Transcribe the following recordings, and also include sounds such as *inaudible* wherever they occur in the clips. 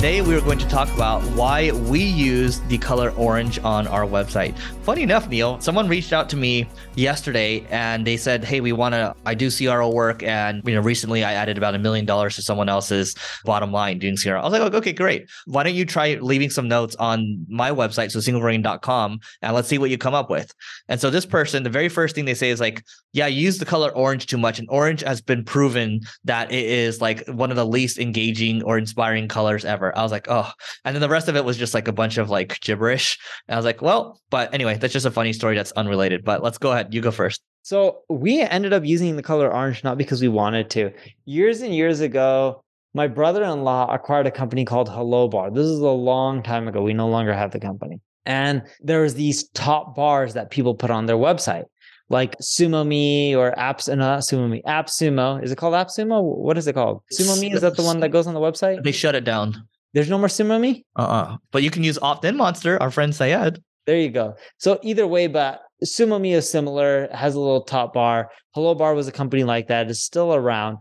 Today, we are going to talk about why we use the color orange on our website. Funny enough, Neil, someone reached out to me yesterday and they said, Hey, we want to, I do CRO work. And, you know, recently I added about a million dollars to someone else's bottom line doing CRO. I was like, okay, great. Why don't you try leaving some notes on my website, so singlegrain.com, and let's see what you come up with. And so this person, the very first thing they say is like, Yeah, you use the color orange too much. And orange has been proven that it is like one of the least engaging or inspiring colors ever. I was like, oh, and then the rest of it was just like a bunch of like gibberish. And I was like, well, but anyway, that's just a funny story that's unrelated. But let's go ahead. You go first. So we ended up using the color orange not because we wanted to. Years and years ago, my brother-in-law acquired a company called Hello Bar. This is a long time ago. We no longer have the company. And there was these top bars that people put on their website like Sumo Me or Apps and uh, Sumo Me, AppSumo. Is it called AppSumo? What is it called? Sumo Me is that the one that goes on the website? They shut it down. There's no more Sumo Me? Uh-uh. But you can use OptinMonster, our friend Syed. There you go. So either way, but Sumo Me is similar, has a little top bar. Hello Bar was a company like that, is still around.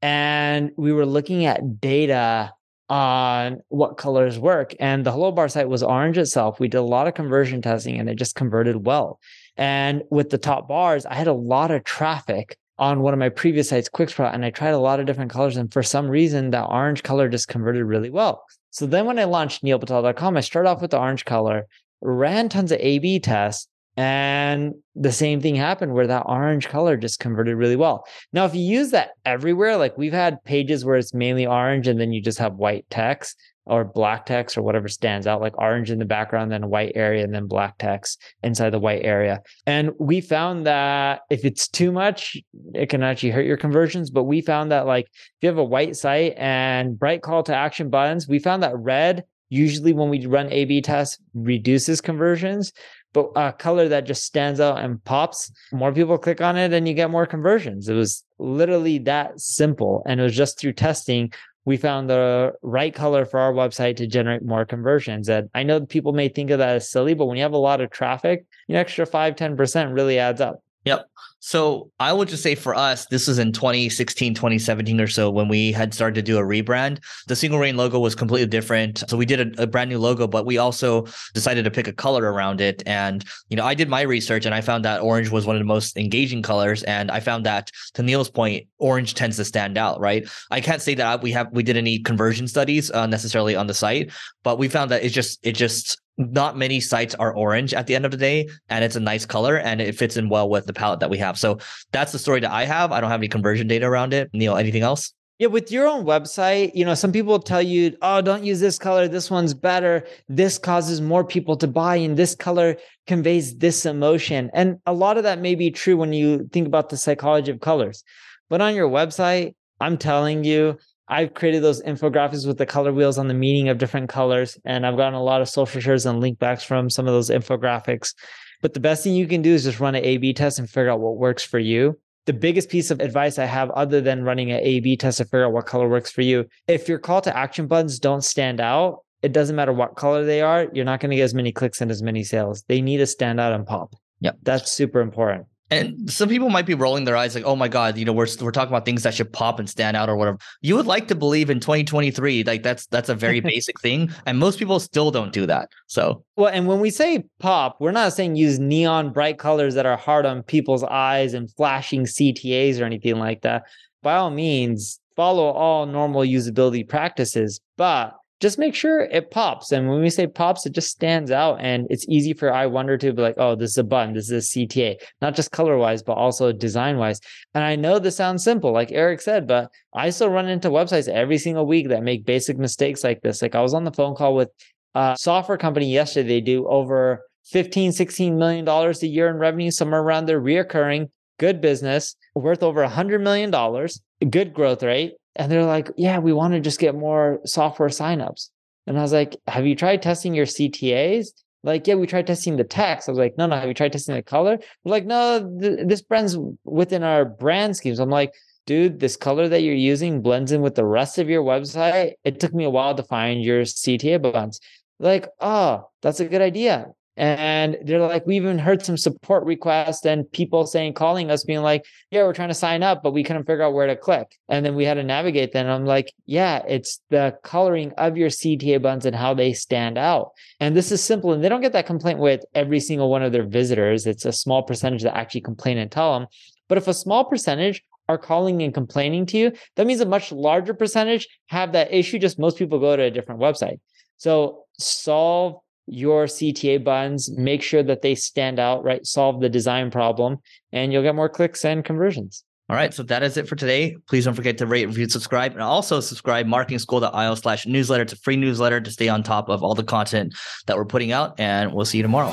And we were looking at data on what colors work. And the Hello Bar site was orange itself. We did a lot of conversion testing and it just converted well. And with the top bars, I had a lot of traffic on one of my previous sites, QuickSprout, and I tried a lot of different colors. And for some reason, that orange color just converted really well. So then when I launched neilpatel.com, I started off with the orange color, ran tons of A B tests, and the same thing happened where that orange color just converted really well. Now, if you use that everywhere, like we've had pages where it's mainly orange and then you just have white text, or black text or whatever stands out, like orange in the background, then a white area, and then black text inside the white area. And we found that if it's too much, it can actually hurt your conversions. But we found that like if you have a white site and bright call to action buttons, we found that red usually when we run A B tests reduces conversions. But a color that just stands out and pops, more people click on it and you get more conversions. It was literally that simple. And it was just through testing we found the right color for our website to generate more conversions. And I know people may think of that as silly, but when you have a lot of traffic, an extra 5, 10% really adds up. Yep. So I would just say for us, this was in 2016, 2017 or so when we had started to do a rebrand. The Single Grain logo was completely different. So we did a, a, brand new logo, but we also decided to pick a color around it. And, you know, I did my research and I found that orange was one of the most engaging colors. And I found that to Neil's point, orange tends to stand out, right? I can't say that we have, we did any conversion studies uh, necessarily on the site, but we found that it just, it just not many sites are orange at the end of the day and it's a nice color and it fits in well with the palette that we have so that's the story that i have i don't have any conversion data around it neil anything else yeah, with your own website, you know, some people tell you, oh, don't use this color. This one's better. This causes more people to buy, and this color conveys this emotion. And a lot of that may be true when you think about the psychology of colors. But on your website, I'm telling you, I've created those infographics with the color wheels on the meaning of different colors. And I've gotten a lot of social shares and link backs from some of those infographics. But the best thing you can do is just run an A B test and figure out what works for you. The biggest piece of advice I have, other than running an A B test to figure out what color works for you, if your call to action buttons don't stand out, it doesn't matter what color they are, you're not going to get as many clicks and as many sales. They need to stand out and pop. Yep. That's super important. And some people might be rolling their eyes like, oh my God, you know, we're, we're talking about things that should pop and stand out or whatever. You would like to believe in 2023, like that's that's a very *laughs* basic thing. And most people still don't do that. So well, and when we say pop, we're not saying use neon bright colors that are hard on people's eyes and flashing CTAs or anything like that. By all means, follow all normal usability practices, but just make sure it pops. And when we say pops, it just stands out and it's easy for I wonder to be like, oh, this is a button, this is a CTA, not just color wise, but also design wise. And I know this sounds simple, like Eric said, but I still run into websites every single week that make basic mistakes like this. Like I was on the phone call with a software company yesterday, they do over 15, 16 million dollars a year in revenue, somewhere around there, reoccurring, good business, worth over a hundred million dollars, good growth rate and they're like, yeah, we want to just get more software signups. And I was like, have you tried testing your CTAs? Like, yeah, we tried testing the text. I was like, no, no, have you tried testing the color? We're like, no, th- this brand's within our brand schemes. I'm like, dude, this color that you're using blends in with the rest of your website. It took me a while to find your CTA buttons. Like, oh, that's a good idea. And they're like, we even heard some support requests and people saying, calling us, being like, yeah, we're trying to sign up, but we couldn't figure out where to click. And then we had to navigate then. I'm like, yeah, it's the coloring of your CTA buttons and how they stand out. And this is simple. And they don't get that complaint with every single one of their visitors. It's a small percentage that actually complain and tell them. But if a small percentage are calling and complaining to you, that means a much larger percentage have that issue. Just most people go to a different website. So solve your CTA buttons, make sure that they stand out, right? Solve the design problem, and you'll get more clicks and conversions. All right, so that is it for today. Please don't forget to rate, review, subscribe, and also subscribe marketingschool.io slash newsletter. It's a free newsletter to stay on top of all the content that we're putting out, and we'll see you tomorrow.